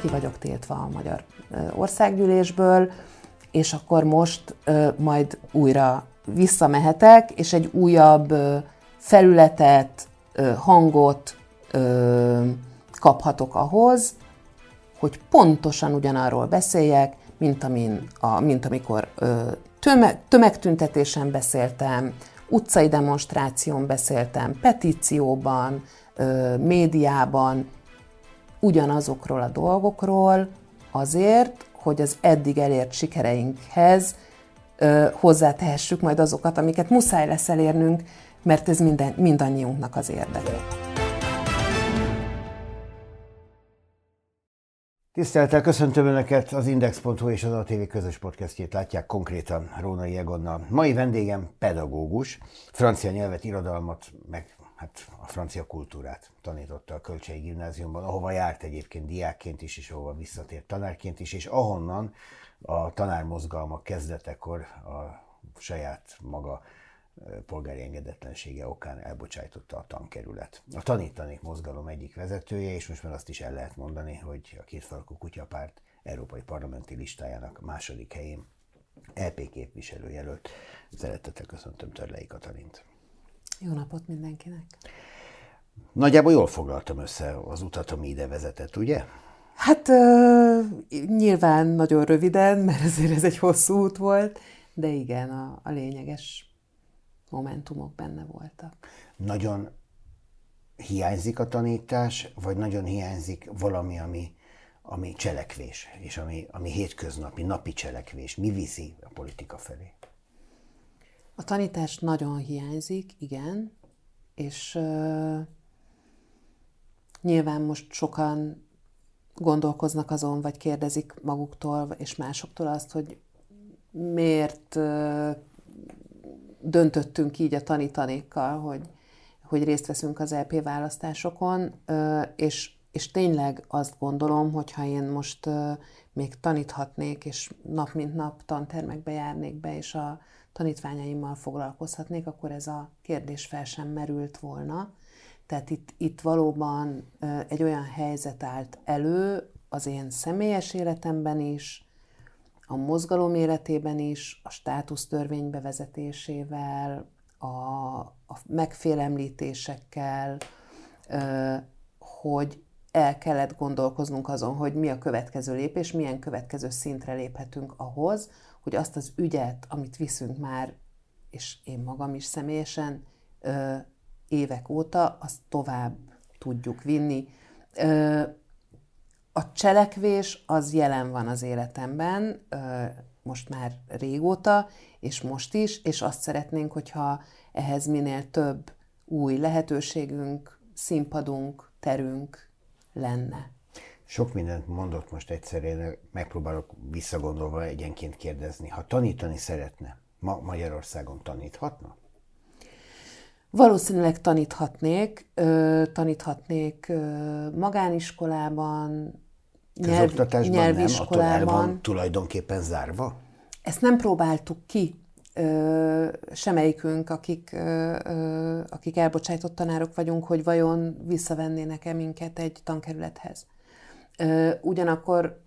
ki vagyok tiltva a Magyar Országgyűlésből, és akkor most majd újra visszamehetek, és egy újabb felületet, hangot kaphatok ahhoz, hogy pontosan ugyanarról beszéljek, mint, amin, a, mint amikor tömeg, tömegtüntetésen beszéltem, utcai demonstráción beszéltem, petícióban, médiában, ugyanazokról a dolgokról, azért, hogy az eddig elért sikereinkhez hozzátehessük majd azokat, amiket muszáj lesz elérnünk, mert ez minden, mindannyiunknak az érdeke. Tisztelettel köszöntöm Önöket, az Index.hu és az ATV közös podcastjét látják konkrétan Rónai Egonnal. Mai vendégem pedagógus, francia nyelvet, irodalmat, meg hát a francia kultúrát tanította a Kölcsei Gimnáziumban, ahova járt egyébként diákként is, és ahova visszatért tanárként is, és ahonnan a tanármozgalmak kezdetekor a saját maga polgári engedetlensége okán elbocsájtotta a tankerület. A tanítani mozgalom egyik vezetője, és most már azt is el lehet mondani, hogy a kétfarkú kutyapárt Európai Parlamenti listájának második helyén LP képviselőjelölt. Szeretettel köszöntöm Törlei Katalint. Jó napot mindenkinek! Nagyjából jól foglaltam össze az utat, ami ide vezetett, ugye? Hát uh, nyilván nagyon röviden, mert azért ez egy hosszú út volt, de igen, a, a lényeges momentumok benne voltak. Nagyon hiányzik a tanítás, vagy nagyon hiányzik valami, ami, ami cselekvés, és ami, ami hétköznapi, napi cselekvés? Mi viszi a politika felé? A tanítás nagyon hiányzik, igen, és uh, nyilván most sokan gondolkoznak azon, vagy kérdezik maguktól és másoktól azt, hogy miért uh, döntöttünk így a tanítanékkal, hogy, hogy részt veszünk az LP választásokon, uh, és, és tényleg azt gondolom, hogy ha én most uh, még taníthatnék, és nap mint nap tantermekbe járnék be, és a tanítványaimmal foglalkozhatnék, akkor ez a kérdés fel sem merült volna. Tehát itt, itt valóban egy olyan helyzet állt elő az én személyes életemben is, a mozgalom életében is, a státusztörvény bevezetésével, a, a megfélemlítésekkel, hogy el kellett gondolkoznunk azon, hogy mi a következő lépés, milyen következő szintre léphetünk ahhoz, hogy azt az ügyet, amit viszünk már, és én magam is személyesen ö, évek óta, azt tovább tudjuk vinni. Ö, a cselekvés az jelen van az életemben, ö, most már régóta, és most is, és azt szeretnénk, hogyha ehhez minél több új lehetőségünk, színpadunk, terünk lenne. Sok mindent mondott most egyszer, én megpróbálok visszagondolva egyenként kérdezni. Ha tanítani szeretne, ma Magyarországon taníthatna? Valószínűleg taníthatnék, taníthatnék magániskolában, nyelv, nyelviskolában. Nem, van tulajdonképpen zárva? Ezt nem próbáltuk ki, semmelyikünk, akik, akik elbocsájtott tanárok vagyunk, hogy vajon visszavennének-e minket egy tankerülethez. Ugyanakkor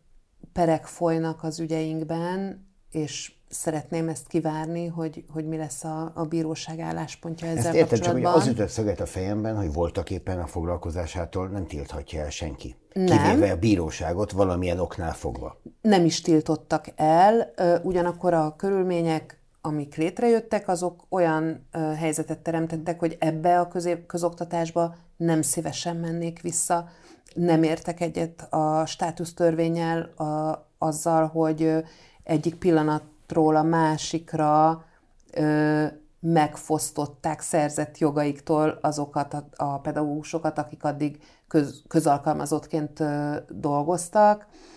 perek folynak az ügyeinkben, és szeretném ezt kivárni, hogy, hogy mi lesz a, a bíróság álláspontja ezzel ezt érted, kapcsolatban. Csak, hogy az ütött szöget a fejemben, hogy voltak éppen a foglalkozásától nem tilthatja el senki. Nem. Kivéve a bíróságot valamilyen oknál fogva. Nem is tiltottak el, ugyanakkor a körülmények, amik létrejöttek, azok olyan helyzetet teremtettek, hogy ebbe a közép, közoktatásba nem szívesen mennék vissza. Nem értek egyet a státusztörvényel a, azzal, hogy egyik pillanatról a másikra ö, megfosztották szerzett jogaiktól azokat a, a pedagógusokat, akik addig köz, közalkalmazottként ö, dolgoztak, ö,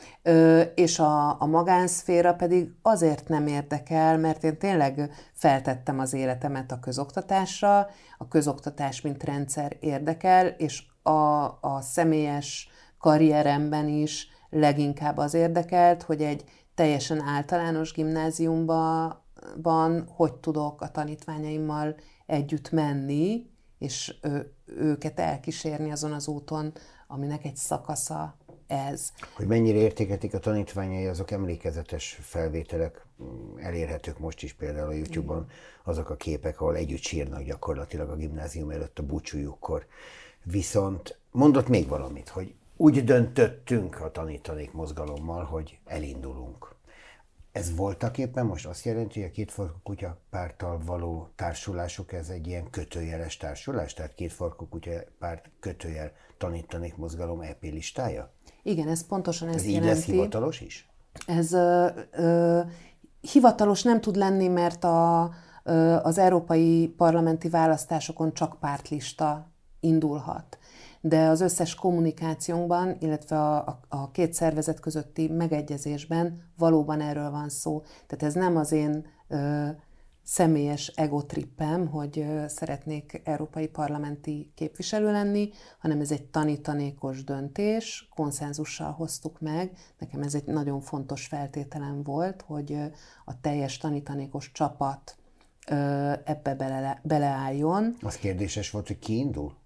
és a, a magánszféra pedig azért nem érdekel, mert én tényleg feltettem az életemet a közoktatásra, a közoktatás mint rendszer érdekel, és a, a személyes karrieremben is leginkább az érdekelt, hogy egy teljesen általános gimnáziumban hogy tudok a tanítványaimmal együtt menni, és ő, őket elkísérni azon az úton, aminek egy szakasza ez. Hogy mennyire értéketik a tanítványai, azok emlékezetes felvételek, elérhetők most is például a YouTube-on, azok a képek, ahol együtt sírnak gyakorlatilag a gimnázium előtt a búcsújukkor. Viszont mondott még valamit, hogy úgy döntöttünk a tanítanék mozgalommal, hogy elindulunk. Ez voltak éppen most azt jelenti, hogy a kétfarkú kutya párttal való társulásuk, ez egy ilyen kötőjeles társulás? Tehát kétfarkú kutya párt kötőjel tanítanék mozgalom EP listája? Igen, ez pontosan ezt ez jelenti. így lesz hivatalos is? Ez ö, ö, hivatalos nem tud lenni, mert a, ö, az európai parlamenti választásokon csak pártlista indulhat de az összes kommunikációnkban, illetve a, a, a két szervezet közötti megegyezésben valóban erről van szó. Tehát ez nem az én ö, személyes egotrippem, hogy szeretnék európai parlamenti képviselő lenni, hanem ez egy tanítanékos döntés, konszenzussal hoztuk meg. Nekem ez egy nagyon fontos feltételem volt, hogy a teljes tanítanékos csapat ebbe bele, beleálljon. Az kérdéses volt, hogy ki indul?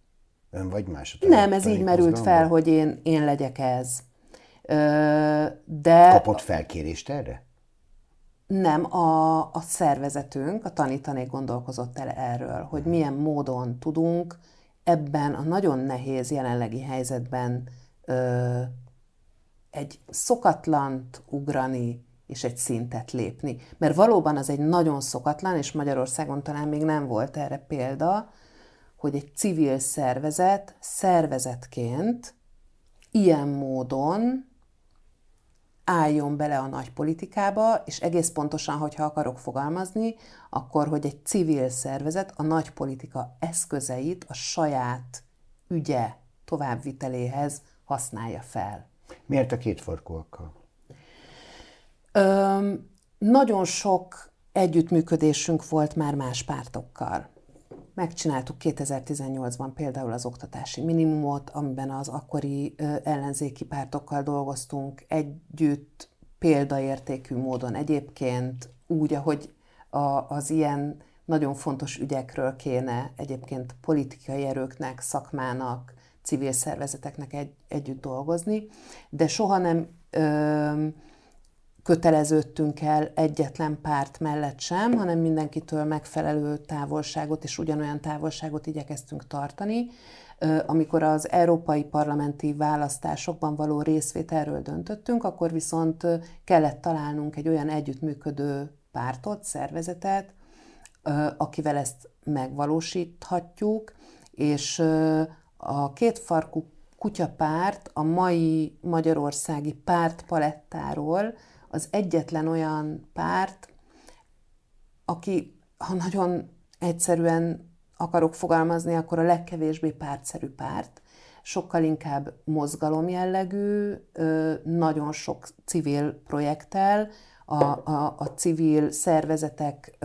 Ön vagy más? Nem, ez így merült fel, hogy én, én legyek ez. De... Kapott felkérést erre? Nem, a, a szervezetünk, a tanítanék gondolkozott el erről, hogy milyen módon tudunk ebben a nagyon nehéz jelenlegi helyzetben ö, egy szokatlant ugrani, és egy szintet lépni. Mert valóban az egy nagyon szokatlan, és Magyarországon talán még nem volt erre példa, hogy egy civil szervezet szervezetként ilyen módon álljon bele a nagy politikába, és egész pontosan, hogyha akarok fogalmazni, akkor, hogy egy civil szervezet a nagy politika eszközeit a saját ügye továbbviteléhez használja fel. Miért a kétfarkúakkal? Öm, nagyon sok együttműködésünk volt már más pártokkal. Megcsináltuk 2018-ban például az oktatási minimumot, amiben az akkori ellenzéki pártokkal dolgoztunk együtt, példaértékű módon egyébként, úgy, ahogy a, az ilyen nagyon fontos ügyekről kéne egyébként politikai erőknek, szakmának, civil szervezeteknek egy, együtt dolgozni, de soha nem ö, köteleződtünk el egyetlen párt mellett sem, hanem mindenkitől megfelelő távolságot és ugyanolyan távolságot igyekeztünk tartani. Amikor az európai parlamenti választásokban való részvételről döntöttünk, akkor viszont kellett találnunk egy olyan együttműködő pártot, szervezetet, akivel ezt megvalósíthatjuk, és a kétfarkú kutyapárt a mai magyarországi pártpalettáról az egyetlen olyan párt, aki, ha nagyon egyszerűen akarok fogalmazni, akkor a legkevésbé pártszerű párt, sokkal inkább mozgalom jellegű, nagyon sok civil projekttel, a, a, a civil szervezetek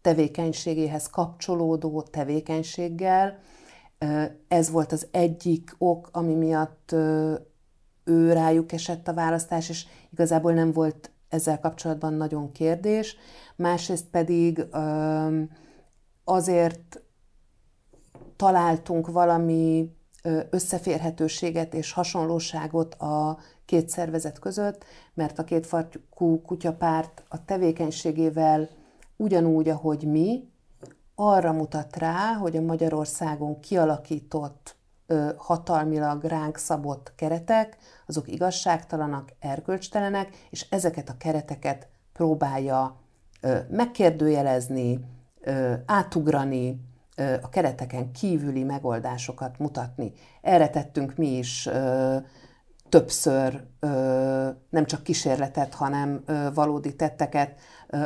tevékenységéhez kapcsolódó tevékenységgel. Ez volt az egyik ok, ami miatt ő rájuk esett a választás, és igazából nem volt ezzel kapcsolatban nagyon kérdés. Másrészt pedig azért találtunk valami összeférhetőséget és hasonlóságot a két szervezet között, mert a két farkú kutyapárt a tevékenységével ugyanúgy, ahogy mi, arra mutat rá, hogy a Magyarországon kialakított hatalmilag ránk szabott keretek, azok igazságtalanak, erkölcstelenek, és ezeket a kereteket próbálja megkérdőjelezni, átugrani, a kereteken kívüli megoldásokat mutatni. Erre tettünk mi is többször nem csak kísérletet, hanem valódi tetteket,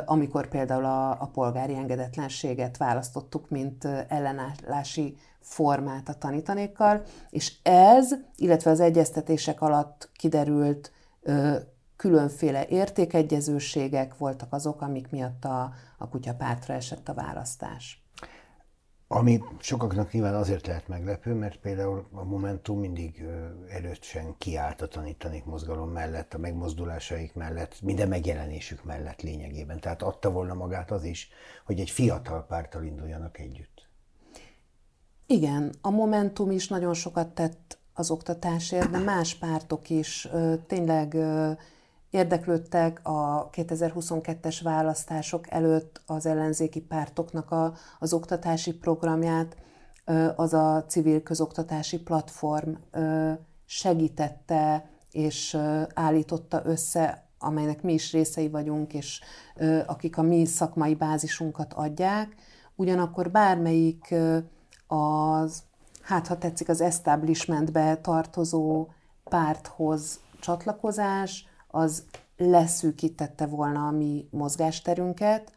amikor például a, a polgári engedetlenséget választottuk, mint ellenállási formát a tanítanékkal, és ez, illetve az egyeztetések alatt kiderült különféle értékegyezőségek voltak azok, amik miatt a, a kutyapártra esett a választás. Ami sokaknak nyilván azért lehet meglepő, mert például a Momentum mindig erősen kiállt a tanítanék mozgalom mellett, a megmozdulásaik mellett, minden megjelenésük mellett lényegében. Tehát adta volna magát az is, hogy egy fiatal pártal induljanak együtt. Igen, a Momentum is nagyon sokat tett az oktatásért, de más pártok is tényleg érdeklődtek a 2022-es választások előtt az ellenzéki pártoknak a, az oktatási programját, az a civil közoktatási platform segítette és állította össze, amelynek mi is részei vagyunk, és akik a mi szakmai bázisunkat adják. Ugyanakkor bármelyik az, hát ha tetszik, az establishmentbe tartozó párthoz csatlakozás, az leszűkítette volna a mi mozgásterünket.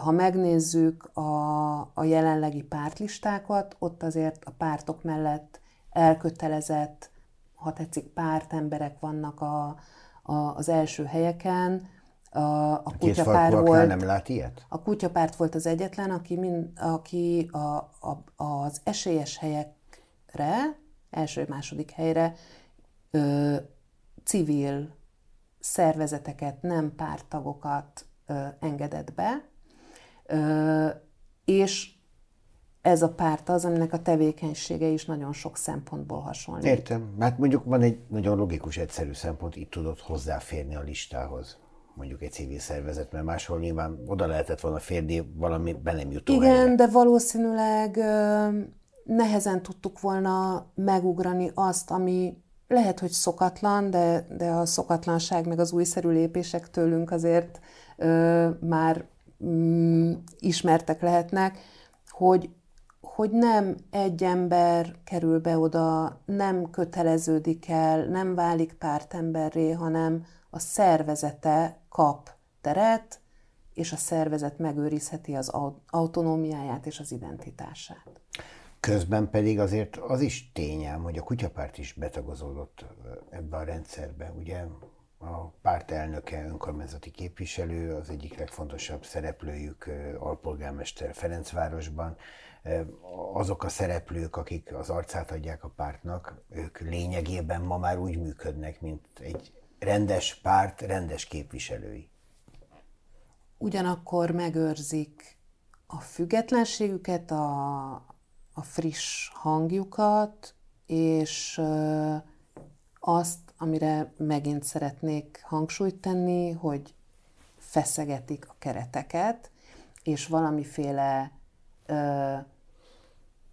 Ha megnézzük a, a jelenlegi pártlistákat, ott azért a pártok mellett elkötelezett, ha tetszik, pártemberek vannak a, a, az első helyeken. A, a kutyapárt volt, nem lát ilyet? A kutyapárt volt az egyetlen, aki, mind, aki a, a, az esélyes helyekre, első-második helyre ö, civil szervezeteket, nem pártagokat ö, engedett be, ö, és ez a párt az, aminek a tevékenysége is nagyon sok szempontból hasonlít. Értem. Hát mondjuk van egy nagyon logikus, egyszerű szempont, itt tudott hozzáférni a listához mondjuk egy civil szervezet, mert máshol nyilván oda lehetett volna férni valami be nem jutó Igen, helyre. de valószínűleg nehezen tudtuk volna megugrani azt, ami lehet, hogy szokatlan, de, de a szokatlanság meg az újszerű lépések tőlünk azért ö, már mm, ismertek lehetnek, hogy hogy nem egy ember kerül be oda, nem köteleződik el, nem válik pártemberré, hanem a szervezete kap teret, és a szervezet megőrizheti az autonómiáját és az identitását. Közben pedig azért az is tényem, hogy a kutyapárt is betagozódott ebbe a rendszerbe. Ugye a párt elnöke, önkormányzati képviselő, az egyik legfontosabb szereplőjük alpolgármester Ferencvárosban, azok a szereplők, akik az arcát adják a pártnak, ők lényegében ma már úgy működnek, mint egy rendes párt, rendes képviselői. Ugyanakkor megőrzik a függetlenségüket, a, a friss hangjukat, és azt, amire megint szeretnék hangsúlyt tenni, hogy feszegetik a kereteket, és valamiféle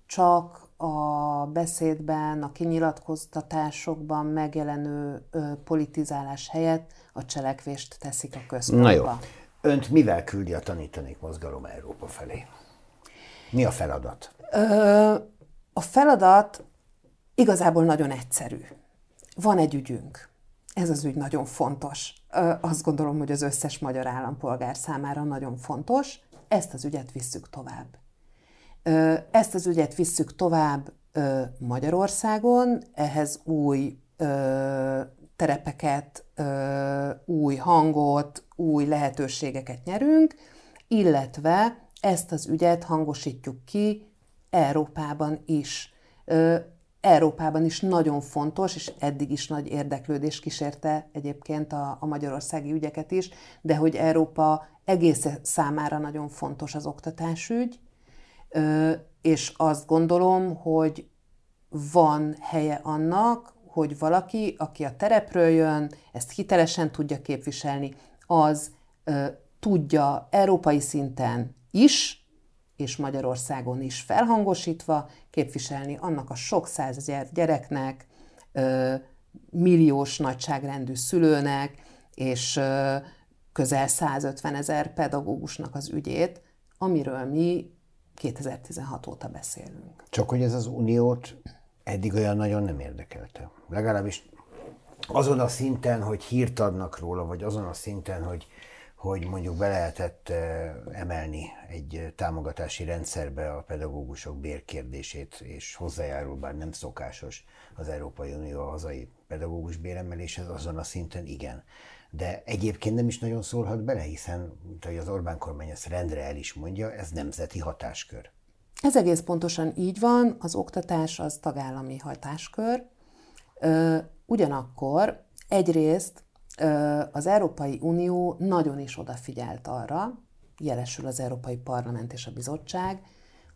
csak a beszédben, a kinyilatkoztatásokban megjelenő ö, politizálás helyett a cselekvést teszik a központba. Na jó. Önt mivel küldi a tanítanék mozgalom Európa felé? Mi a feladat? Ö, a feladat igazából nagyon egyszerű. Van egy ügyünk. Ez az ügy nagyon fontos. Ö, azt gondolom, hogy az összes magyar állampolgár számára nagyon fontos. Ezt az ügyet visszük tovább. Ezt az ügyet visszük tovább Magyarországon, ehhez új terepeket, új hangot, új lehetőségeket nyerünk, illetve ezt az ügyet hangosítjuk ki Európában is. Európában is nagyon fontos, és eddig is nagy érdeklődés kísérte egyébként a, a magyarországi ügyeket is, de hogy Európa egész számára nagyon fontos az oktatásügy, és azt gondolom, hogy van helye annak, hogy valaki, aki a terepről jön, ezt hitelesen tudja képviselni, az tudja európai szinten is, és Magyarországon is felhangosítva képviselni annak a sok százezer gyereknek, ö, milliós nagyságrendű szülőnek, és közel 150 ezer pedagógusnak az ügyét, amiről mi 2016 óta beszélünk. Csak hogy ez az uniót eddig olyan nagyon nem érdekelte. Legalábbis azon a szinten, hogy hírt adnak róla, vagy azon a szinten, hogy, hogy mondjuk be lehetett eh, emelni egy támogatási rendszerbe a pedagógusok bérkérdését, és hozzájárul, bár nem szokásos az Európai Unió a hazai pedagógus béremeléshez, azon a szinten igen de egyébként nem is nagyon szólhat bele, hiszen, mint ahogy az Orbán kormány ezt rendre el is mondja, ez nemzeti hatáskör. Ez egész pontosan így van, az oktatás az tagállami hatáskör. Ugyanakkor egyrészt az Európai Unió nagyon is odafigyelt arra, jelesül az Európai Parlament és a Bizottság,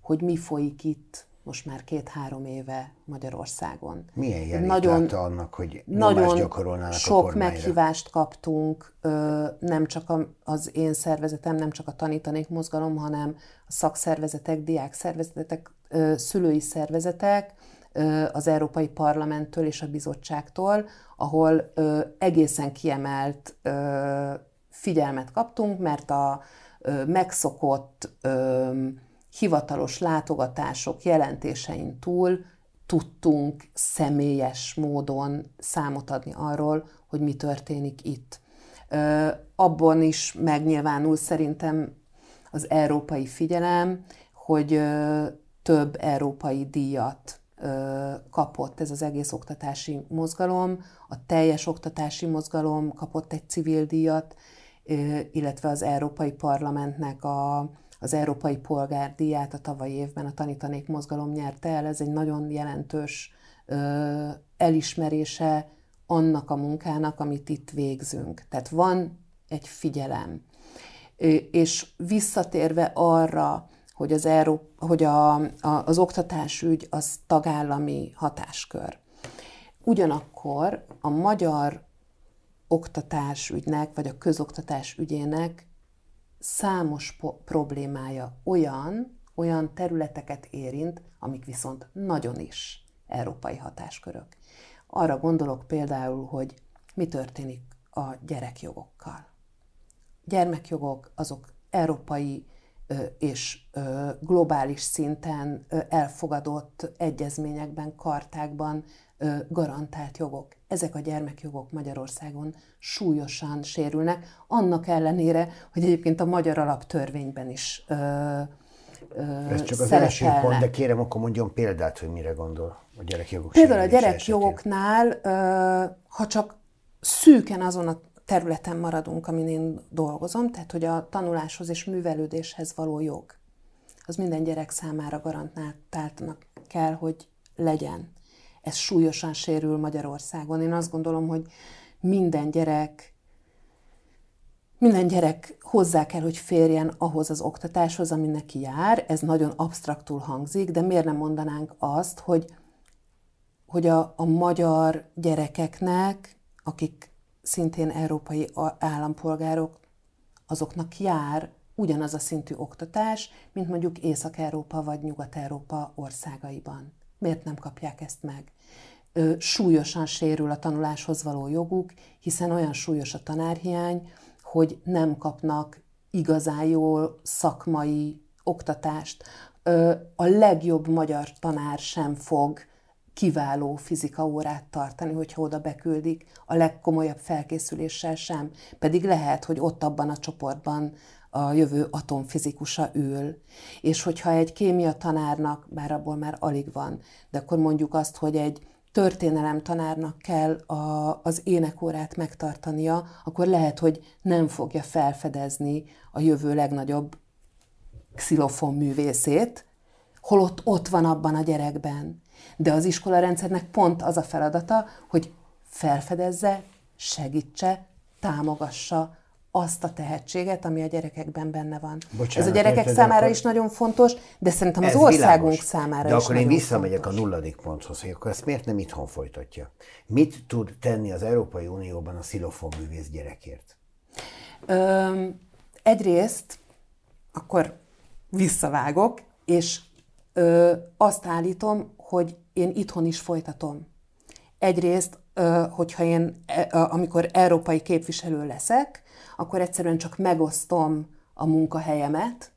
hogy mi folyik itt most már két-három éve Magyarországon. Milyen jelét nagyon, annak, hogy nagyon gyakorolnának sok a meghívást kaptunk, nem csak az én szervezetem, nem csak a tanítanék mozgalom, hanem a szakszervezetek, diákszervezetek, szülői szervezetek, az Európai Parlamenttől és a bizottságtól, ahol egészen kiemelt figyelmet kaptunk, mert a megszokott hivatalos látogatások jelentésein túl tudtunk személyes módon számot adni arról, hogy mi történik itt. Abban is megnyilvánul szerintem az európai figyelem, hogy több európai díjat kapott ez az egész oktatási mozgalom, a teljes oktatási mozgalom kapott egy civil díjat, illetve az Európai Parlamentnek a, az Európai Polgárdíját a tavalyi évben a Tanítanék Mozgalom nyerte el. Ez egy nagyon jelentős ö, elismerése annak a munkának, amit itt végzünk. Tehát van egy figyelem. És visszatérve arra, hogy az, Euró, hogy a, a, az oktatásügy az tagállami hatáskör. Ugyanakkor a magyar oktatásügynek, vagy a közoktatás ügyének számos problémája olyan, olyan területeket érint, amik viszont nagyon is európai hatáskörök. Arra gondolok például, hogy mi történik a gyerekjogokkal. Gyermekjogok azok európai és globális szinten elfogadott egyezményekben, kartákban garantált jogok. Ezek a gyermekjogok Magyarországon súlyosan sérülnek, annak ellenére, hogy egyébként a magyar alaptörvényben is ö, ö, Ez csak az első pont, de kérem, akkor mondjon példát, hogy mire gondol a gyerekjogok Például a gyerekjogoknál, ö, ha csak szűken azon a területen maradunk, amin én dolgozom, tehát hogy a tanuláshoz és művelődéshez való jog, az minden gyerek számára garantáltnak kell, hogy legyen. Ez súlyosan sérül Magyarországon. Én azt gondolom, hogy minden gyerek minden gyerek hozzá kell, hogy férjen ahhoz az oktatáshoz, ami neki jár. Ez nagyon absztraktul hangzik, de miért nem mondanánk azt, hogy, hogy a, a magyar gyerekeknek, akik szintén európai állampolgárok, azoknak jár ugyanaz a szintű oktatás, mint mondjuk Észak-Európa vagy Nyugat-Európa országaiban. Miért nem kapják ezt meg? Súlyosan sérül a tanuláshoz való joguk, hiszen olyan súlyos a tanárhiány, hogy nem kapnak igazán jól szakmai oktatást. A legjobb magyar tanár sem fog kiváló fizika órát tartani, hogyha oda beküldik, a legkomolyabb felkészüléssel sem. Pedig lehet, hogy ott abban a csoportban a jövő atomfizikusa ül. És hogyha egy kémia tanárnak, bár abból már alig van, de akkor mondjuk azt, hogy egy történelem tanárnak kell a, az énekórát megtartania, akkor lehet, hogy nem fogja felfedezni a jövő legnagyobb xilofon művészét, holott ott van abban a gyerekben. De az iskola rendszernek pont az a feladata, hogy felfedezze, segítse, támogassa azt a tehetséget, ami a gyerekekben benne van. Bocsánat, Ez a gyerekek érted, számára akkor... is nagyon fontos, de szerintem az országunk világos. számára de is akkor én visszamegyek fontos. a nulladik ponthoz, hogy akkor ezt miért nem itthon folytatja? Mit tud tenni az Európai Unióban a szilofon művész gyerekért? Ö, egyrészt, akkor visszavágok, és ö, azt állítom, hogy én itthon is folytatom. Egyrészt, hogyha én, e, amikor európai képviselő leszek, akkor egyszerűen csak megosztom a munkahelyemet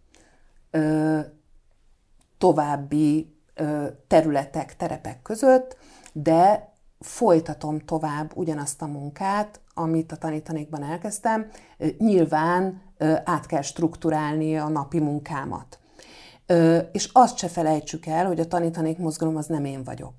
további területek, terepek között, de folytatom tovább ugyanazt a munkát, amit a tanítanékban elkezdtem. Nyilván át kell strukturálni a napi munkámat. És azt se felejtsük el, hogy a tanítanék mozgalom az nem én vagyok.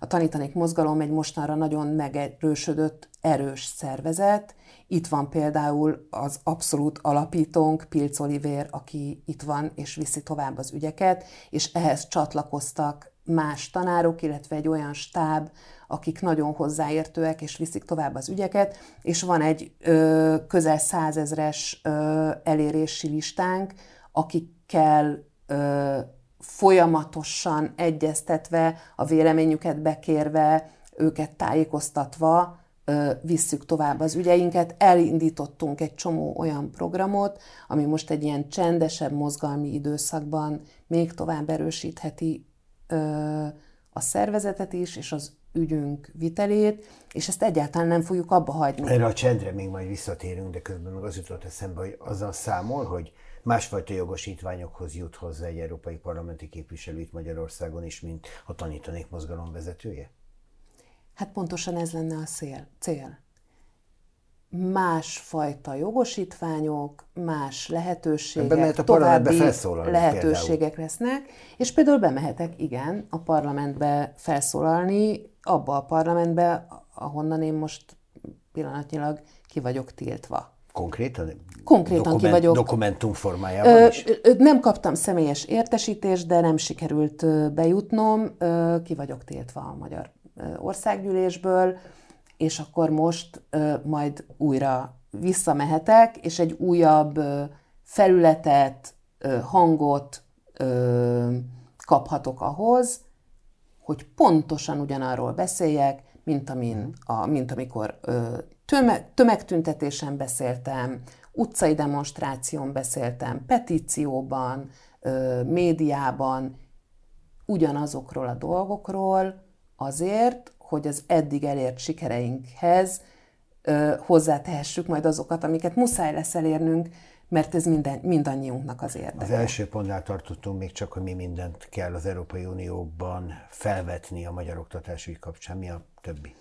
A tanítanék mozgalom egy mostanra nagyon megerősödött, erős szervezet. Itt van például az abszolút alapítónk, Pilc Olivér, aki itt van és viszi tovább az ügyeket, és ehhez csatlakoztak más tanárok, illetve egy olyan stáb, akik nagyon hozzáértőek és viszik tovább az ügyeket, és van egy ö, közel százezres ö, elérési listánk, akikkel ö, folyamatosan egyeztetve, a véleményüket bekérve, őket tájékoztatva visszük tovább az ügyeinket. Elindítottunk egy csomó olyan programot, ami most egy ilyen csendesebb mozgalmi időszakban még tovább erősítheti a szervezetet is, és az ügyünk vitelét, és ezt egyáltalán nem fogjuk abba hagyni. Erre a csendre még majd visszatérünk, de közben meg az jutott eszembe, hogy azzal számol, hogy másfajta jogosítványokhoz jut hozzá egy európai parlamenti képviselő itt Magyarországon is, mint a tanítanék mozgalom vezetője? Hát pontosan ez lenne a szél, cél. Másfajta jogosítványok, más lehetőségek, a további lehetőségek például. lesznek, és például bemehetek, igen, a parlamentbe felszólalni, abba a parlamentbe, ahonnan én most pillanatnyilag ki vagyok tiltva. Konkrétan? Konkrétan Dokument, ki vagyok. Dokumentum formájában is? Ö, nem kaptam személyes értesítést, de nem sikerült bejutnom. Ki vagyok tiltva a magyar országgyűlésből, és akkor most majd újra visszamehetek, és egy újabb felületet, hangot kaphatok ahhoz, hogy pontosan ugyanarról beszéljek, mint, amin, a, mint amikor tömeg, tömegtüntetésen beszéltem, utcai demonstráción beszéltem, petícióban, médiában, ugyanazokról a dolgokról, azért, hogy az eddig elért sikereinkhez hozzátehessük majd azokat, amiket muszáj lesz elérnünk, mert ez minden, mindannyiunknak az érdeke. Az első pontnál tartottunk még csak, hogy mi mindent kell az Európai Unióban felvetni a magyar oktatási kapcsán. Mi a többi?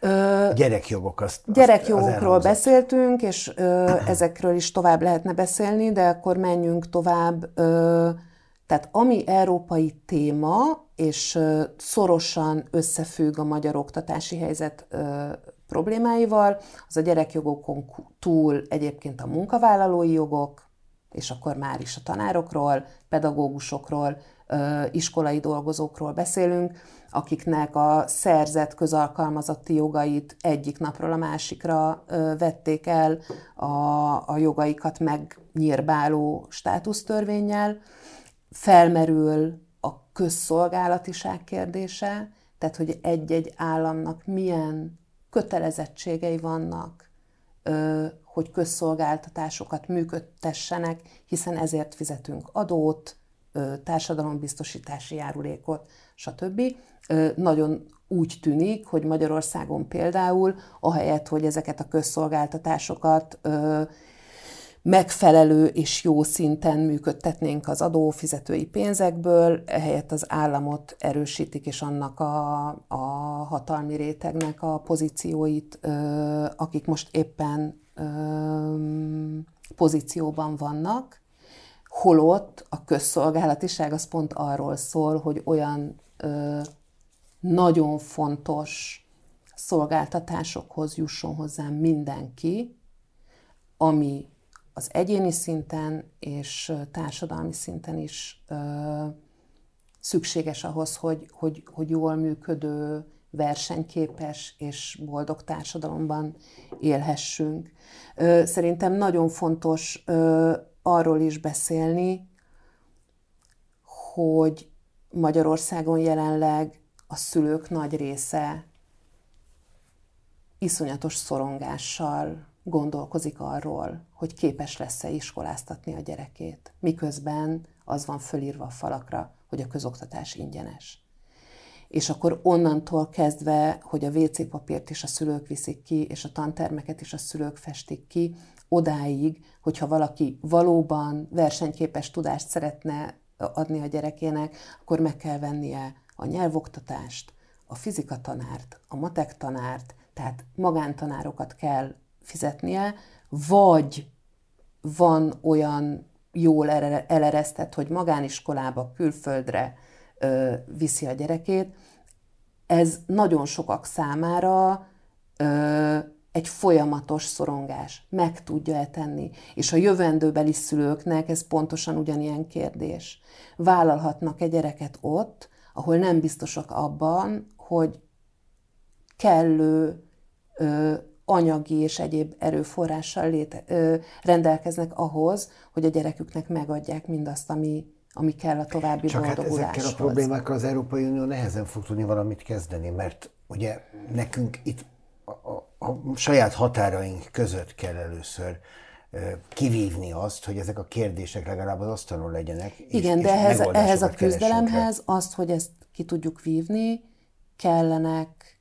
Ö, gyerekjogok, azt, Gyerekjogokról azt beszéltünk, és ö, ezekről is tovább lehetne beszélni, de akkor menjünk tovább. Ö, tehát ami európai téma, és szorosan összefügg a magyar oktatási helyzet problémáival, az a gyerekjogokon túl egyébként a munkavállalói jogok, és akkor már is a tanárokról, pedagógusokról, iskolai dolgozókról beszélünk, akiknek a szerzett közalkalmazotti jogait egyik napról a másikra vették el a, a jogaikat megnyírbáló státusztörvényel. Felmerül a közszolgálatiság kérdése, tehát hogy egy-egy államnak milyen kötelezettségei vannak, hogy közszolgáltatásokat működtessenek, hiszen ezért fizetünk adót, társadalombiztosítási járulékot, stb. Nagyon úgy tűnik, hogy Magyarországon például, ahelyett, hogy ezeket a közszolgáltatásokat megfelelő és jó szinten működtetnénk az adófizetői pénzekből, ehelyett az államot erősítik, és annak a, a hatalmi rétegnek a pozícióit, akik most éppen pozícióban vannak, holott a közszolgálatiság az pont arról szól, hogy olyan nagyon fontos szolgáltatásokhoz jusson hozzá mindenki, ami az egyéni szinten és társadalmi szinten is ö, szükséges ahhoz, hogy, hogy, hogy jól működő, versenyképes és boldog társadalomban élhessünk. Ö, szerintem nagyon fontos ö, arról is beszélni, hogy Magyarországon jelenleg a szülők nagy része iszonyatos szorongással gondolkozik arról, hogy képes lesz-e iskoláztatni a gyerekét, miközben az van fölírva a falakra, hogy a közoktatás ingyenes. És akkor onnantól kezdve, hogy a WC papírt is a szülők viszik ki, és a tantermeket is a szülők festik ki, odáig, hogyha valaki valóban versenyképes tudást szeretne adni a gyerekének, akkor meg kell vennie a nyelvoktatást, a fizikatanárt, a matek tanárt, tehát magántanárokat kell fizetnie, vagy van olyan jól eleresztett, hogy magániskolába, külföldre ö, viszi a gyerekét, ez nagyon sokak számára ö, egy folyamatos szorongás. Meg tudja-e tenni? És a jövendőbeli szülőknek ez pontosan ugyanilyen kérdés. Vállalhatnak egy gyereket ott, ahol nem biztosak abban, hogy kellő ö, anyagi és egyéb erőforrással léte, ö, rendelkeznek ahhoz, hogy a gyereküknek megadják mindazt, ami, ami kell a további Csak hát ezekkel a problémákkal az Európai Unió nehezen fog tudni valamit kezdeni, mert ugye nekünk itt a, a, a saját határaink között kell először kivívni azt, hogy ezek a kérdések legalább az asztalon legyenek. Igen, és, de ehhez, ehhez a küzdelemhez azt, hogy ezt ki tudjuk vívni, kellenek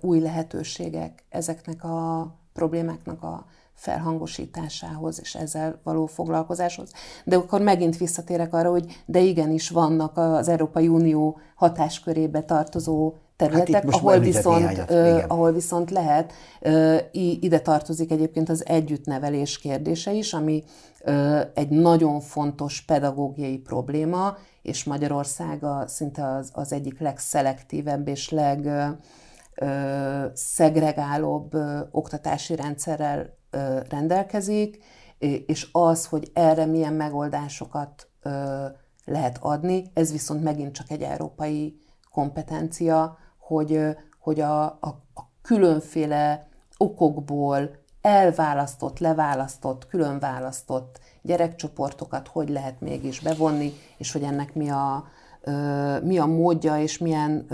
új lehetőségek ezeknek a problémáknak a felhangosításához és ezzel való foglalkozáshoz. De akkor megint visszatérek arra, hogy de igenis vannak az Európai Unió hatáskörébe tartozó területek, hát ahol, viszont, ö, ahol viszont lehet. Ö, ide tartozik egyébként az együttnevelés kérdése is, ami ö, egy nagyon fontos pedagógiai probléma, és Magyarország a, szinte az, az egyik legszelektív,ebb és legszegregálóbb oktatási rendszerrel rendelkezik, és az, hogy erre milyen megoldásokat lehet adni, ez viszont megint csak egy európai kompetencia, hogy, hogy a, a, a különféle okokból elválasztott, leválasztott, különválasztott gyerekcsoportokat hogy lehet mégis bevonni, és hogy ennek mi a, mi a módja, és milyen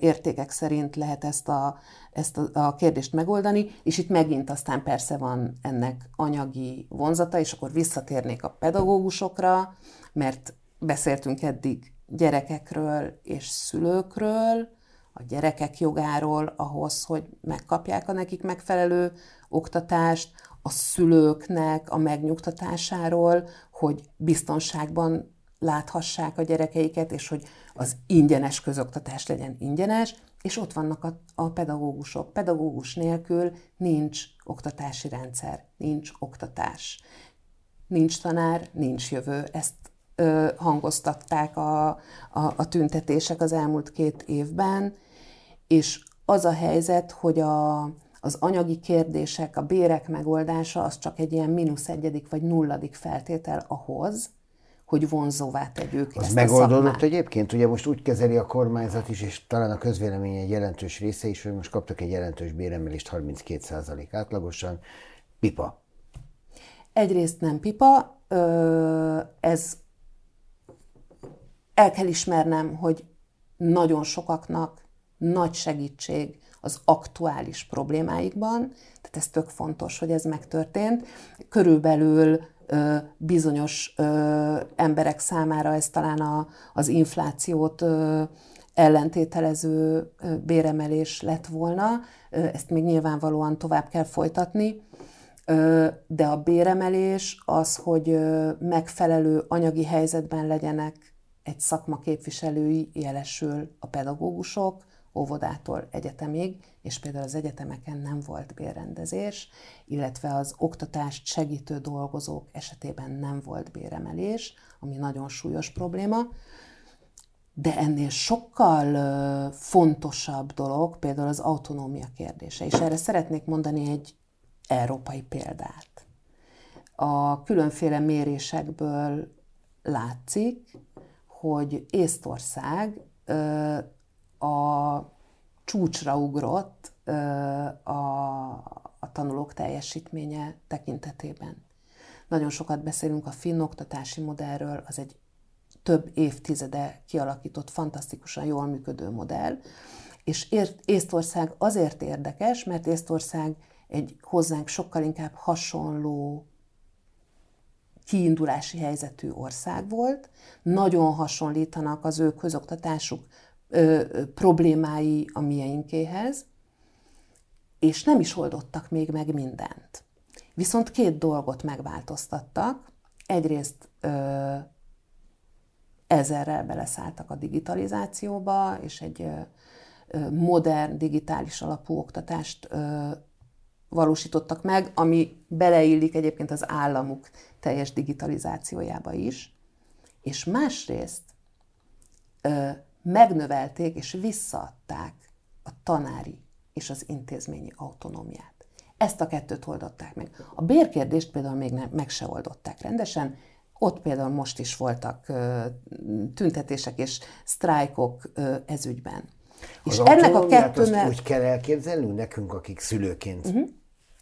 értékek szerint lehet ezt a, ezt a kérdést megoldani, és itt megint aztán persze van ennek anyagi vonzata, és akkor visszatérnék a pedagógusokra, mert beszéltünk eddig gyerekekről és szülőkről, a gyerekek jogáról ahhoz, hogy megkapják a nekik megfelelő oktatást, a szülőknek a megnyugtatásáról, hogy biztonságban láthassák a gyerekeiket, és hogy az ingyenes közoktatás legyen ingyenes, és ott vannak a, a pedagógusok. Pedagógus nélkül nincs oktatási rendszer, nincs oktatás. Nincs tanár, nincs jövő. Ezt ö, hangoztatták a, a, a tüntetések az elmúlt két évben, és az a helyzet, hogy a, az anyagi kérdések, a bérek megoldása az csak egy ilyen mínusz egyedik vagy nulladik feltétel ahhoz, hogy vonzóvá tegyük Az ezt megoldódott a egyébként? Ugye most úgy kezeli a kormányzat is, és talán a közvélemény egy jelentős része is, hogy most kaptak egy jelentős béremelést 32% átlagosan. Pipa. Egyrészt nem pipa, ez el kell ismernem, hogy nagyon sokaknak nagy segítség az aktuális problémáikban, tehát ez tök fontos, hogy ez megtörtént. Körülbelül bizonyos emberek számára ez talán a, az inflációt ellentételező béremelés lett volna, ezt még nyilvánvalóan tovább kell folytatni, de a béremelés az, hogy megfelelő anyagi helyzetben legyenek egy szakma képviselői, jelesül a pedagógusok, óvodától egyetemig, és például az egyetemeken nem volt bérrendezés, illetve az oktatást segítő dolgozók esetében nem volt béremelés, ami nagyon súlyos probléma. De ennél sokkal fontosabb dolog például az autonómia kérdése, és erre szeretnék mondani egy európai példát. A különféle mérésekből látszik, hogy Észtország a csúcsra ugrott a, a tanulók teljesítménye tekintetében. Nagyon sokat beszélünk a finn oktatási modellről, az egy több évtizede kialakított, fantasztikusan jól működő modell, és Észtország azért érdekes, mert Észtország egy hozzánk sokkal inkább hasonló kiindulási helyzetű ország volt, nagyon hasonlítanak az ő közoktatásuk ö, problémái a mieinkéhez, és nem is oldottak még meg mindent. Viszont két dolgot megváltoztattak. Egyrészt ö, ezerrel beleszálltak a digitalizációba, és egy ö, modern, digitális alapú oktatást ö, valósítottak meg, ami beleillik egyébként az államuk teljes digitalizációjába is. És másrészt ö, megnövelték és visszaadták a tanári és az intézményi autonómiát. Ezt a kettőt oldották meg. A bérkérdést például még nem, meg se oldották rendesen, ott például most is voltak ö, tüntetések és sztrájkok ö, ezügyben. Az és ennek a kettőnek... úgy kell elképzelnünk nekünk, akik szülőként uh-huh.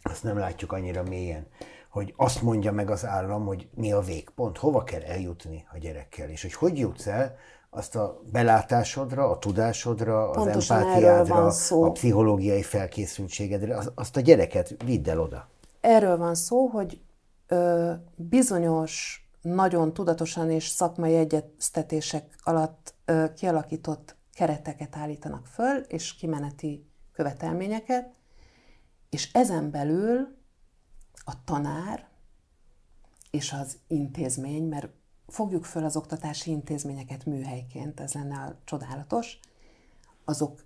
azt nem látjuk annyira mélyen, hogy azt mondja meg az állam, hogy mi a végpont, hova kell eljutni a gyerekkel, és hogy hogy jutsz el azt a belátásodra, a tudásodra, az Pontosan empátiádra, a pszichológiai felkészültségedre, azt a gyereket vidd el oda. Erről van szó, hogy ö, bizonyos, nagyon tudatosan és szakmai egyeztetések alatt ö, kialakított kereteket állítanak föl, és kimeneti követelményeket, és ezen belül a tanár és az intézmény, mert fogjuk föl az oktatási intézményeket műhelyként, ez lenne a csodálatos, azok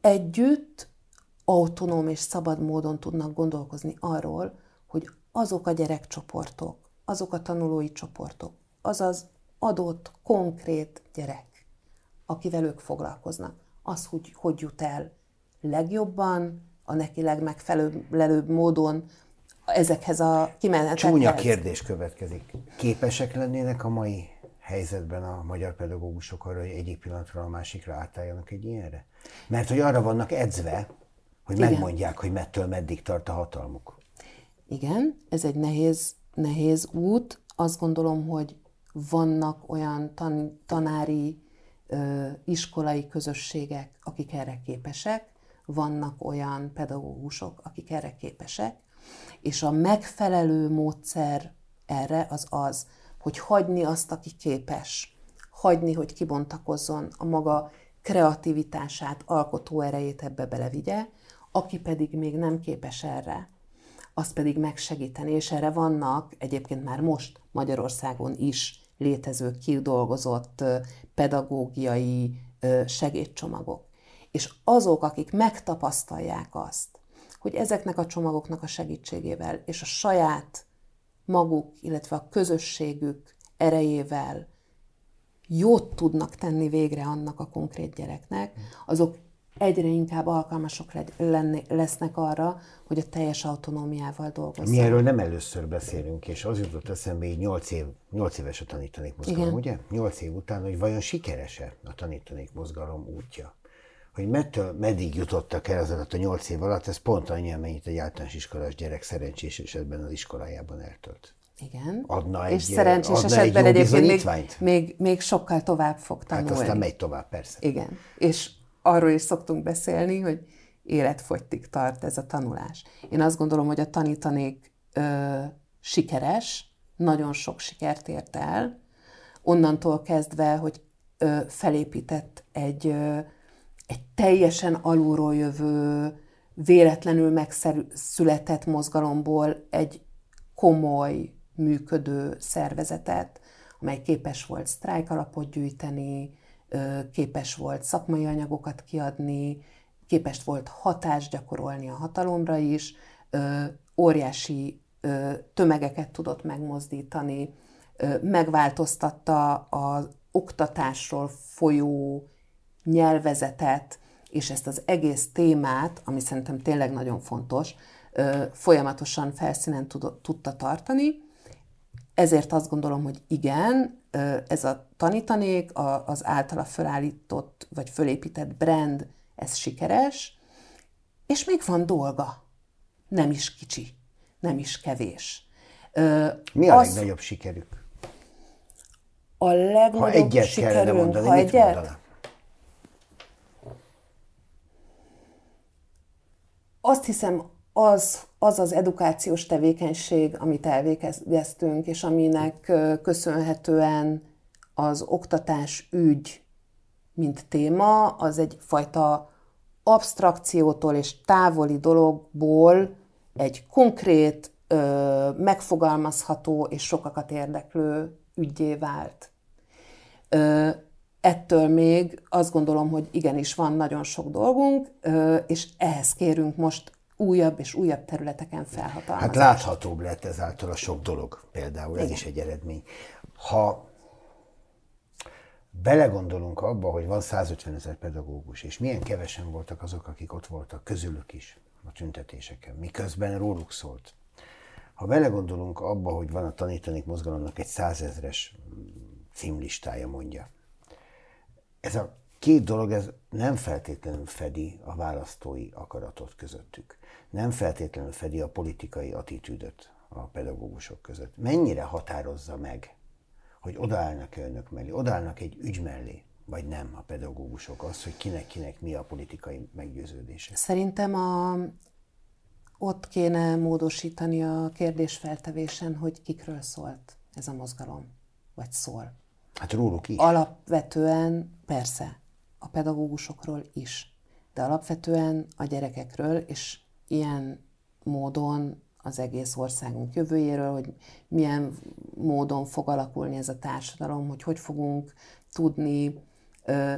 együtt autonóm és szabad módon tudnak gondolkozni arról, hogy azok a gyerekcsoportok, azok a tanulói csoportok, azaz adott, konkrét gyerek, akivel ők foglalkoznak, az, hogy hogy jut el legjobban, a neki legmegfelelőbb módon ezekhez a kimenetekhez. Csúnya kérdés következik. Képesek lennének a mai helyzetben a magyar pedagógusok arra, hogy egyik pillanatra a másikra átálljanak egy ilyenre? Mert hogy arra vannak edzve, hogy Igen. megmondják, hogy mettől meddig tart a hatalmuk. Igen, ez egy nehéz, nehéz út. Azt gondolom, hogy vannak olyan tan, tanári, ö, iskolai közösségek, akik erre képesek, vannak olyan pedagógusok, akik erre képesek, és a megfelelő módszer erre az az, hogy hagyni azt, aki képes, hagyni, hogy kibontakozzon a maga kreativitását, alkotó erejét ebbe belevigye, aki pedig még nem képes erre, azt pedig megsegíteni, és erre vannak egyébként már most Magyarországon is létező, kidolgozott pedagógiai segédcsomagok. És azok, akik megtapasztalják azt, hogy ezeknek a csomagoknak a segítségével és a saját maguk, illetve a közösségük erejével jót tudnak tenni végre annak a konkrét gyereknek, azok egyre inkább alkalmasok lesznek arra, hogy a teljes autonómiával dolgozzanak. Mi erről nem először beszélünk, és az jutott eszembe, hogy 8, év, 8 éves a tanítanék mozgalom, Igen. ugye? 8 év után, hogy vajon sikeres-e a tanítanék mozgalom útja? Hogy mettől meddig jutottak el az alatt a 8 év alatt, ez pont annyi, amennyit egy általános iskolás gyerek szerencsés esetben az iskolájában eltölt. Igen. Adna egy, és szerencsés adna esetben egy egyébként még, még, még sokkal tovább fog tanulni. Hát aztán megy tovább, persze. Igen. És arról is szoktunk beszélni, hogy életfogytig tart ez a tanulás. Én azt gondolom, hogy a tanítanék ö, sikeres, nagyon sok sikert ért el, onnantól kezdve, hogy ö, felépített egy, ö, egy teljesen alulról jövő, véletlenül megszületett mozgalomból egy komoly, működő szervezetet, amely képes volt sztrájk alapot gyűjteni, képes volt szakmai anyagokat kiadni, képes volt hatást gyakorolni a hatalomra is, óriási tömegeket tudott megmozdítani, megváltoztatta az oktatásról folyó nyelvezetet, és ezt az egész témát, ami szerintem tényleg nagyon fontos, folyamatosan felszínen tudta tartani. Ezért azt gondolom, hogy igen, ez a tanítanék, az általa fölállított vagy fölépített brand, ez sikeres, és még van dolga. Nem is kicsi, nem is kevés. Mi a az, legnagyobb sikerük? A legnagyobb ha egyet sikerünk, mondani, ha egyet, azt hiszem, az, az az edukációs tevékenység, amit elvégeztünk, és aminek köszönhetően az oktatás ügy, mint téma, az egyfajta abstrakciótól és távoli dologból egy konkrét, megfogalmazható és sokakat érdeklő ügyé vált. Ettől még azt gondolom, hogy igenis van nagyon sok dolgunk, és ehhez kérünk most újabb és újabb területeken felhatalmazást. Hát láthatóbb lett ezáltal a sok dolog például, ez Igen. is egy eredmény. Ha belegondolunk abba, hogy van 150 ezer pedagógus, és milyen kevesen voltak azok, akik ott voltak, közülük is a tüntetéseken, miközben róluk szólt. Ha belegondolunk abba, hogy van a tanítanék mozgalomnak egy százezres címlistája mondja, ez a két dolog ez nem feltétlenül fedi a választói akaratot közöttük. Nem feltétlenül fedi a politikai attitűdöt a pedagógusok között. Mennyire határozza meg, hogy odaállnak -e önök mellé, odaállnak egy ügy mellé, vagy nem a pedagógusok az, hogy kinek-kinek mi a politikai meggyőződése? Szerintem a, ott kéne módosítani a kérdésfeltevésen, hogy kikről szólt ez a mozgalom, vagy szól. Hát róluk is. Alapvetően persze, a pedagógusokról is, de alapvetően a gyerekekről, és ilyen módon az egész országunk jövőjéről, hogy milyen módon fog alakulni ez a társadalom, hogy hogy fogunk tudni ö,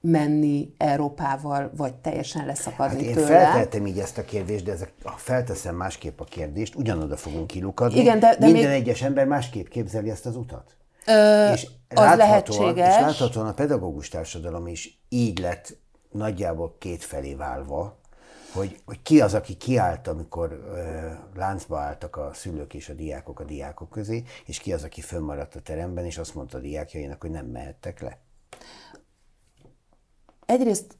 menni Európával, vagy teljesen leszakadni hát én tőle. feltettem így ezt a kérdést, de ezek, ha felteszem másképp a kérdést, ugyanoda fogunk kilukadni. Igen, de, de Minden még... egyes ember másképp képzeli ezt az utat. Ö, és az lehetséges. És láthatóan a pedagógus társadalom is így lett nagyjából két felé válva, hogy, hogy ki az, aki kiállt, amikor ö, láncba álltak a szülők és a diákok a diákok közé, és ki az, aki fönnmaradt a teremben, és azt mondta a diákjainak, hogy nem mehettek le. Egyrészt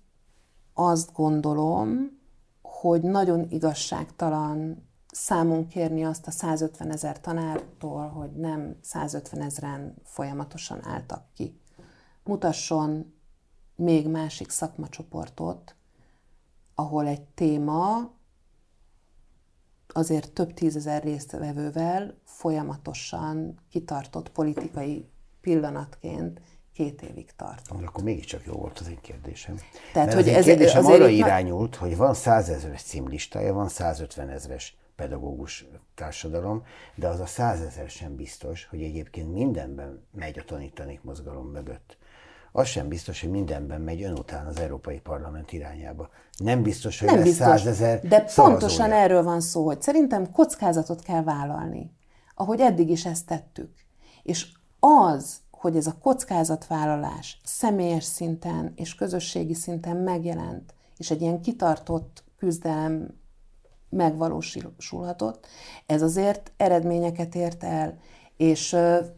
azt gondolom, hogy nagyon igazságtalan számon kérni azt a 150 ezer tanártól, hogy nem 150 ezeren folyamatosan álltak ki. Mutasson még másik szakmacsoportot, ahol egy téma azért több tízezer résztvevővel folyamatosan kitartott politikai pillanatként két évig tart. Akkor mégiscsak jó volt az én kérdésem. Tehát, Mert hogy az ez, kérdésem azért arra irányult, hogy van százezres címlistája, van 150 ezres pedagógus társadalom, de az a százezer sem biztos, hogy egyébként mindenben megy a tanítanék mozgalom mögött. Az sem biztos, hogy mindenben megy ön után az Európai Parlament irányába. Nem biztos, hogy nem lesz biztos, százezer De szavazója. pontosan erről van szó, hogy szerintem kockázatot kell vállalni, ahogy eddig is ezt tettük. És az, hogy ez a kockázatvállalás személyes szinten és közösségi szinten megjelent, és egy ilyen kitartott küzdelem megvalósulhatott, ez azért eredményeket ért el, és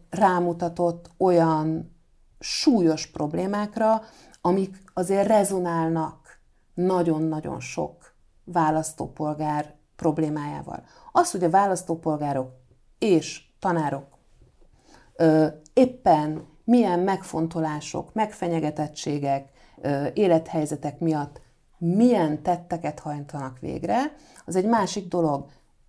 rámutatott olyan súlyos problémákra, amik azért rezonálnak nagyon-nagyon sok választópolgár problémájával. Az, hogy a választópolgárok és tanárok ö, éppen milyen megfontolások, megfenyegetettségek, ö, élethelyzetek miatt milyen tetteket hajtanak végre, az egy másik dolog.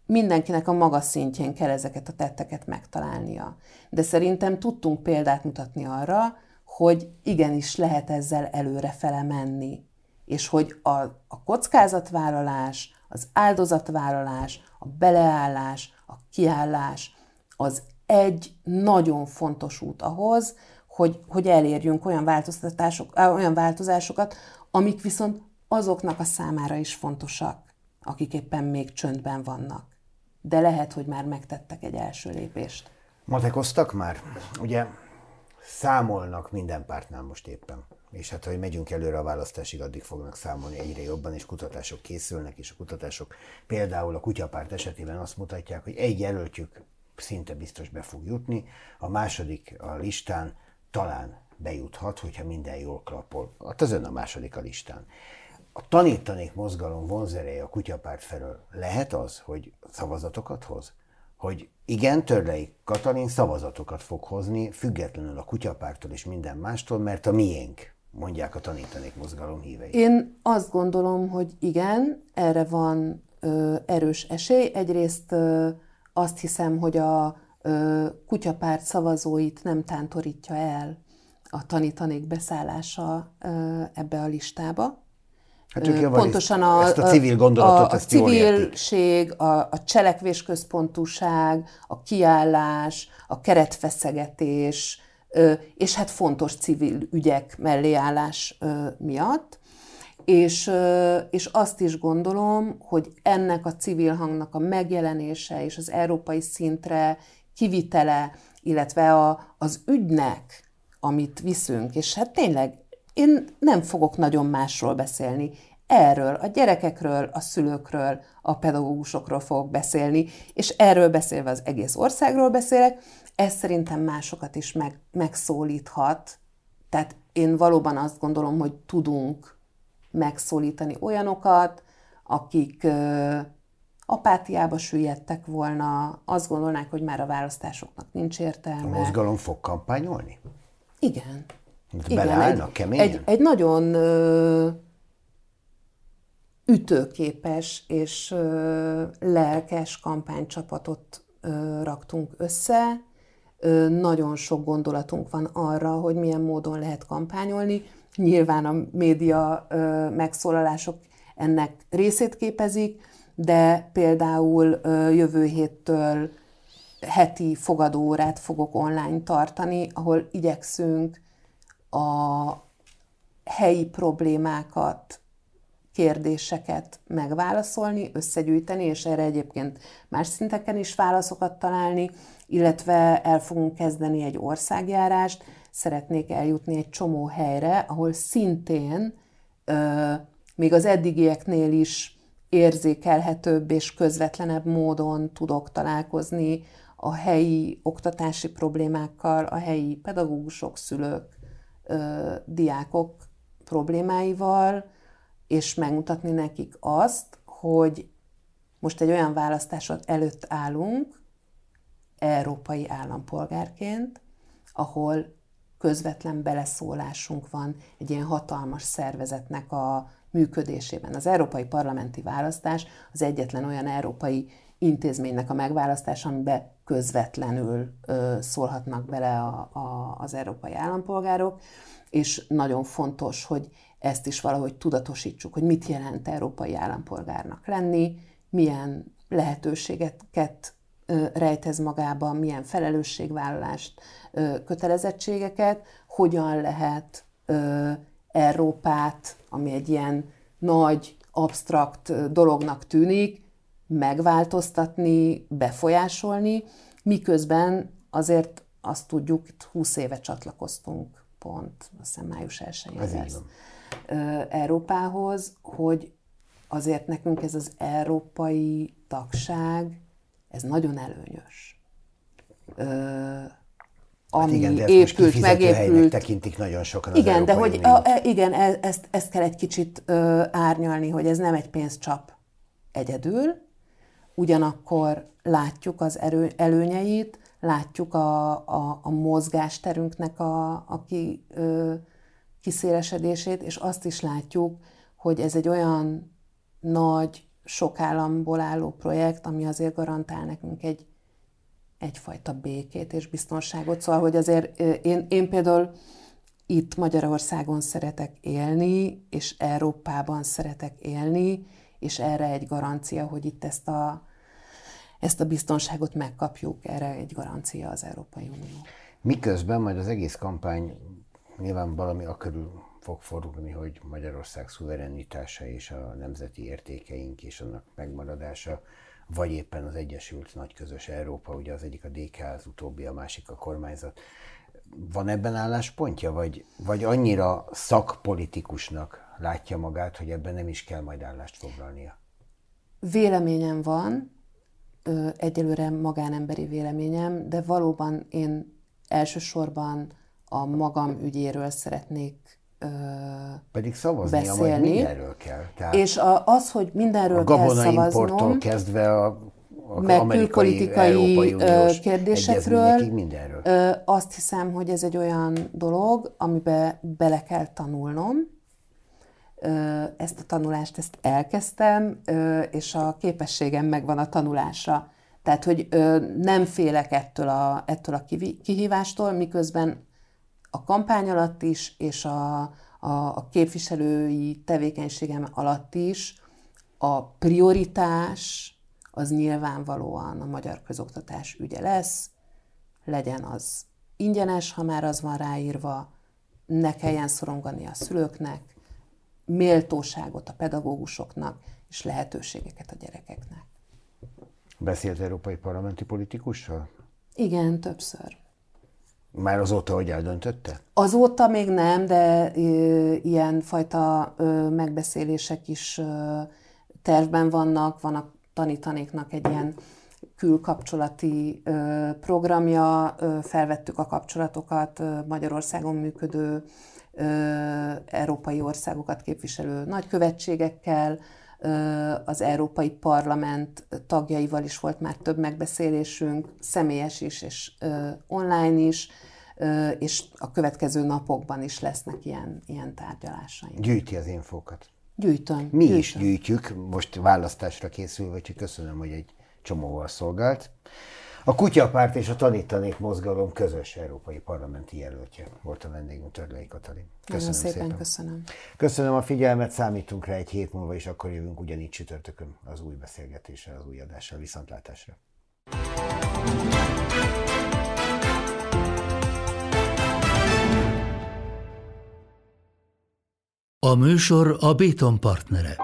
Mindenkinek a maga szintjén kell ezeket a tetteket megtalálnia. De szerintem tudtunk példát mutatni arra, hogy igenis lehet ezzel előrefele menni. És hogy a, a kockázatvállalás, az áldozatvállalás, a beleállás, a kiállás az egy nagyon fontos út ahhoz, hogy, hogy elérjünk olyan, változtatások, olyan változásokat, amik viszont azoknak a számára is fontosak, akik éppen még csöndben vannak. De lehet, hogy már megtettek egy első lépést. Matekoztak már? Ugye számolnak minden pártnál most éppen. És hát, hogy megyünk előre a választásig, addig fognak számolni egyre jobban, és kutatások készülnek, és a kutatások például a kutyapárt esetében azt mutatják, hogy egy jelöltjük szinte biztos be fog jutni, a második a listán talán bejuthat, hogyha minden jól klappol. Hát az ön a második a listán. A tanítanék mozgalom vonzereje a kutyapárt felől lehet az, hogy szavazatokat hoz? Hogy igen, Törlei Katalin szavazatokat fog hozni, függetlenül a kutyapártól és minden mástól, mert a miénk, mondják a tanítanék mozgalom hívei. Én azt gondolom, hogy igen, erre van ö, erős esély. Egyrészt ö, azt hiszem, hogy a ö, kutyapárt szavazóit nem tántorítja el a tanítanék beszállása ö, ebbe a listába. Hát ők Pontosan a, ezt a civil gondolatot, a, a civilség, a, a cselekvésközpontúság, a kiállás, a keretfeszegetés, és hát fontos civil ügyek melléállás miatt. És, és azt is gondolom, hogy ennek a civil hangnak a megjelenése és az európai szintre kivitele, illetve a, az ügynek, amit viszünk, és hát tényleg én nem fogok nagyon másról beszélni. Erről, a gyerekekről, a szülőkről, a pedagógusokról fogok beszélni, és erről beszélve az egész országról beszélek, ez szerintem másokat is meg, megszólíthat. Tehát én valóban azt gondolom, hogy tudunk megszólítani olyanokat, akik ö, apátiába süllyedtek volna, azt gondolnák, hogy már a választásoknak nincs értelme. A mozgalom fog kampányolni? Igen. Igen, Beleállnak egy, keményen? Egy, egy nagyon ö, ütőképes és ö, lelkes kampánycsapatot ö, raktunk össze. Ö, nagyon sok gondolatunk van arra, hogy milyen módon lehet kampányolni. Nyilván a média ö, megszólalások ennek részét képezik, de például ö, jövő héttől heti fogadóórát fogok online tartani, ahol igyekszünk a helyi problémákat, kérdéseket megválaszolni, összegyűjteni, és erre egyébként más szinteken is válaszokat találni, illetve el fogunk kezdeni egy országjárást, szeretnék eljutni egy csomó helyre, ahol szintén ö, még az eddigieknél is érzékelhetőbb és közvetlenebb módon tudok találkozni a helyi oktatási problémákkal, a helyi pedagógusok, szülők, ö, diákok problémáival, és megmutatni nekik azt, hogy most egy olyan választásod előtt állunk, európai állampolgárként, ahol közvetlen beleszólásunk van egy ilyen hatalmas szervezetnek a működésében. Az európai parlamenti választás az egyetlen olyan európai intézménynek a megválasztása, amiben közvetlenül ö, szólhatnak bele a, a, az európai állampolgárok, és nagyon fontos, hogy ezt is valahogy tudatosítsuk, hogy mit jelent európai állampolgárnak lenni, milyen lehetőségeket rejtez magában, milyen felelősségvállalást, kötelezettségeket, hogyan lehet Európát, ami egy ilyen nagy, absztrakt dolognak tűnik, megváltoztatni, befolyásolni, miközben azért azt tudjuk, itt 20 éve csatlakoztunk pont, azt hiszem május 1 lesz, Európához, hogy azért nekünk ez az európai tagság, ez nagyon előnyös. Ami hát igen, de épült, megépült. tekintik nagyon sokan az Igen, de hogy a, e, igen, e, ezt, ezt kell egy kicsit ö, árnyalni, hogy ez nem egy pénzcsap egyedül, ugyanakkor látjuk az erő, előnyeit, látjuk a, a, a mozgásterünknek a, a ki, ö, kiszélesedését, és azt is látjuk, hogy ez egy olyan nagy, sok államból álló projekt, ami azért garantál nekünk egy, egyfajta békét és biztonságot. Szóval, hogy azért én, én például itt Magyarországon szeretek élni, és Európában szeretek élni, és erre egy garancia, hogy itt ezt a, ezt a biztonságot megkapjuk, erre egy garancia az Európai Unió. Miközben majd az egész kampány nyilván valami akörül fog forogni, hogy Magyarország szuverenitása és a nemzeti értékeink és annak megmaradása, vagy éppen az Egyesült Nagy Közös Európa, ugye az egyik a DK, az utóbbi, a másik a kormányzat. Van ebben álláspontja, vagy, vagy annyira szakpolitikusnak látja magát, hogy ebben nem is kell majd állást foglalnia? Véleményem van, egyelőre magánemberi véleményem, de valóban én elsősorban a magam ügyéről szeretnék ö, Pedig szavaznia beszélni. mindenről kell. Tehát és a, az, hogy mindenről a kell szavaznom, kezdve a, meg külpolitikai kérdésekről, mindenről. Azt hiszem, hogy ez egy olyan dolog, amiben bele kell tanulnom. Ezt a tanulást, ezt elkezdtem, és a képességem megvan a tanulásra. Tehát, hogy nem félek ettől a, ettől a kihívástól, miközben a kampány alatt is, és a, a, a képviselői tevékenységem alatt is a prioritás az nyilvánvalóan a magyar közoktatás ügye lesz, legyen az ingyenes, ha már az van ráírva, ne kelljen szorongani a szülőknek, méltóságot a pedagógusoknak, és lehetőségeket a gyerekeknek. Beszélt európai parlamenti politikussal? Igen, többször. Már azóta, hogy eldöntötte? Azóta még nem, de ilyen fajta megbeszélések is tervben vannak, van a tanítanéknak egy ilyen külkapcsolati programja, felvettük a kapcsolatokat Magyarországon működő európai országokat képviselő nagykövetségekkel, az Európai Parlament tagjaival is volt már több megbeszélésünk, személyes is és online is, és a következő napokban is lesznek ilyen, ilyen tárgyalásaink. Gyűjti az infókat. Gyűjtöm. Mi gyűjtöm. is gyűjtjük, most választásra készül, vagy köszönöm, hogy egy csomóval szolgált. A Kutyapárt és a Tanítanék Mozgalom közös európai parlamenti jelöltje volt a vendégünk Törlei Katalin. Köszönöm Nagyon szépen, szépen, köszönöm. Köszönöm a figyelmet, számítunk rá egy hét múlva, és akkor jövünk ugyanígy csütörtökön az új beszélgetéssel, az új adással. Viszontlátásra! A műsor a Béton partnere.